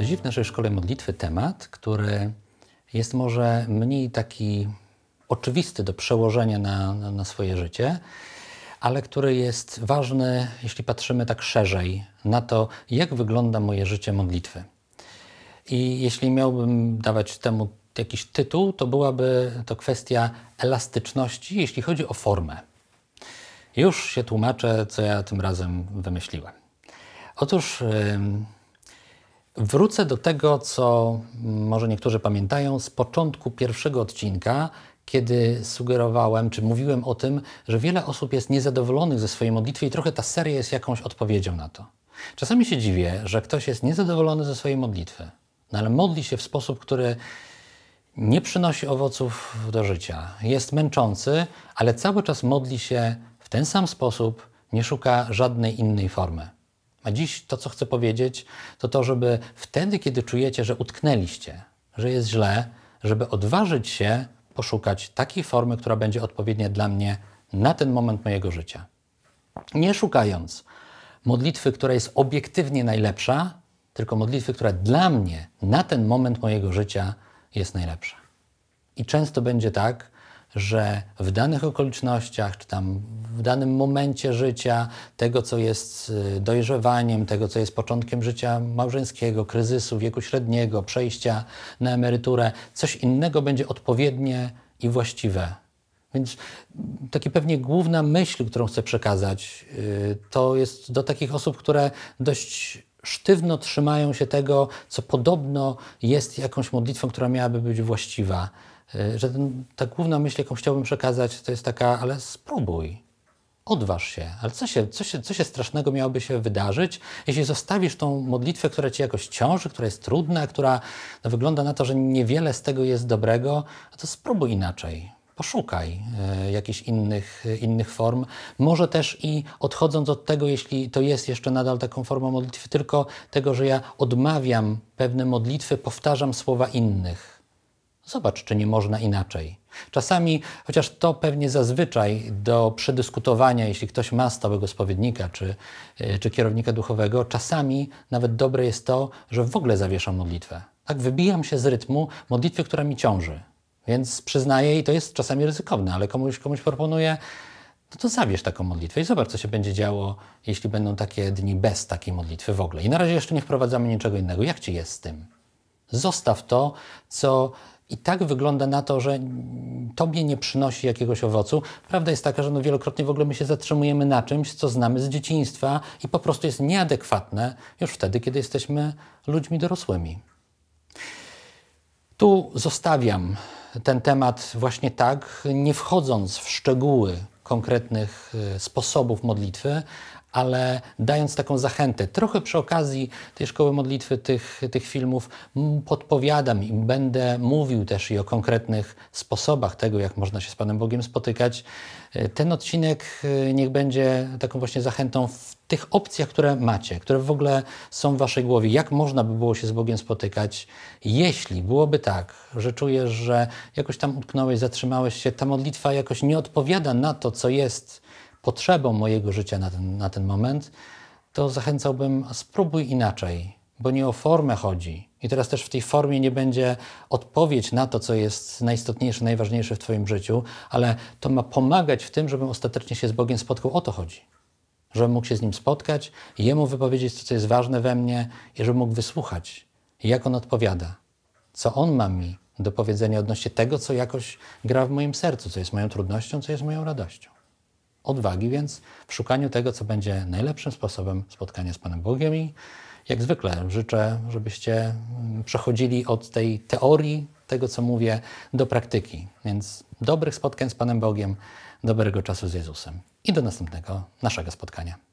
dziś w naszej szkole modlitwy temat, który jest może mniej taki oczywisty do przełożenia na, na, na swoje życie, ale który jest ważny, jeśli patrzymy tak szerzej na to, jak wygląda moje życie modlitwy. I jeśli miałbym dawać temu jakiś tytuł, to byłaby to kwestia elastyczności, jeśli chodzi o formę. Już się tłumaczę, co ja tym razem wymyśliłem. Otóż yy, wrócę do tego, co może niektórzy pamiętają z początku pierwszego odcinka, kiedy sugerowałem, czy mówiłem o tym, że wiele osób jest niezadowolonych ze swojej modlitwy i trochę ta seria jest jakąś odpowiedzią na to. Czasami się dziwię, że ktoś jest niezadowolony ze swojej modlitwy, no ale modli się w sposób, który nie przynosi owoców do życia. Jest męczący, ale cały czas modli się w ten sam sposób, nie szuka żadnej innej formy. A dziś to, co chcę powiedzieć, to to, żeby wtedy, kiedy czujecie, że utknęliście, że jest źle, żeby odważyć się poszukać takiej formy, która będzie odpowiednia dla mnie na ten moment mojego życia. Nie szukając modlitwy, która jest obiektywnie najlepsza, tylko modlitwy, która dla mnie na ten moment mojego życia jest najlepsza. I często będzie tak, że w danych okolicznościach, czy tam w danym momencie życia, tego co jest y, dojrzewaniem, tego co jest początkiem życia małżeńskiego, kryzysu wieku średniego, przejścia na emeryturę, coś innego będzie odpowiednie i właściwe. Więc taki pewnie główna myśl, którą chcę przekazać, y, to jest do takich osób, które dość sztywno trzymają się tego, co podobno jest jakąś modlitwą, która miałaby być właściwa. Y, że ten, ta główna myśl, jaką chciałbym przekazać, to jest taka, ale spróbuj, odważ się. Ale co się, co, się, co się strasznego miałoby się wydarzyć, jeśli zostawisz tą modlitwę, która ci jakoś ciąży, która jest trudna, która no, wygląda na to, że niewiele z tego jest dobrego, to spróbuj inaczej poszukaj e, jakichś innych, innych form. Może też i odchodząc od tego, jeśli to jest jeszcze nadal taką formą modlitwy, tylko tego, że ja odmawiam pewne modlitwy, powtarzam słowa innych. Zobacz, czy nie można inaczej. Czasami, chociaż to pewnie zazwyczaj do przedyskutowania, jeśli ktoś ma stałego spowiednika czy, e, czy kierownika duchowego, czasami nawet dobre jest to, że w ogóle zawieszam modlitwę. Tak, wybijam się z rytmu modlitwy, która mi ciąży. Więc przyznaję, i to jest czasami ryzykowne, ale komuś, komuś proponuję, no to zabierz taką modlitwę i zobacz, co się będzie działo, jeśli będą takie dni bez takiej modlitwy w ogóle. I na razie jeszcze nie wprowadzamy niczego innego. Jak ci jest z tym? Zostaw to, co i tak wygląda na to, że tobie nie przynosi jakiegoś owocu. Prawda jest taka, że no wielokrotnie w ogóle my się zatrzymujemy na czymś, co znamy z dzieciństwa i po prostu jest nieadekwatne już wtedy, kiedy jesteśmy ludźmi dorosłymi. Tu zostawiam ten temat właśnie tak, nie wchodząc w szczegóły konkretnych e, sposobów modlitwy, ale dając taką zachętę. Trochę przy okazji tej szkoły modlitwy, tych, tych filmów podpowiadam i będę mówił też i o konkretnych sposobach tego, jak można się z Panem Bogiem spotykać. E, ten odcinek e, niech będzie taką właśnie zachętą w tych opcjach, które macie, które w ogóle są w Waszej głowie. Jak można by było się z Bogiem spotykać, jeśli byłoby tak, że czujesz, że jakoś tam utknąłeś, zatrzymałeś się, ta modlitwa jakoś nie odpowiada na to, co jest potrzebą mojego życia na ten, na ten moment, to zachęcałbym, spróbuj inaczej, bo nie o formę chodzi. I teraz też w tej formie nie będzie odpowiedź na to, co jest najistotniejsze, najważniejsze w Twoim życiu, ale to ma pomagać w tym, żebym ostatecznie się z Bogiem spotkał. O to chodzi. Żebym mógł się z Nim spotkać, Jemu wypowiedzieć to, co jest ważne we mnie i żebym mógł wysłuchać, jak On odpowiada, co On ma mi do powiedzenia odnośnie tego, co jakoś gra w moim sercu, co jest moją trudnością, co jest moją radością odwagi więc w szukaniu tego, co będzie najlepszym sposobem spotkania z Panem Bogiem i jak zwykle życzę, żebyście mm, przechodzili od tej teorii, tego co mówię, do praktyki. Więc dobrych spotkań z Panem Bogiem, dobrego czasu z Jezusem i do następnego naszego spotkania.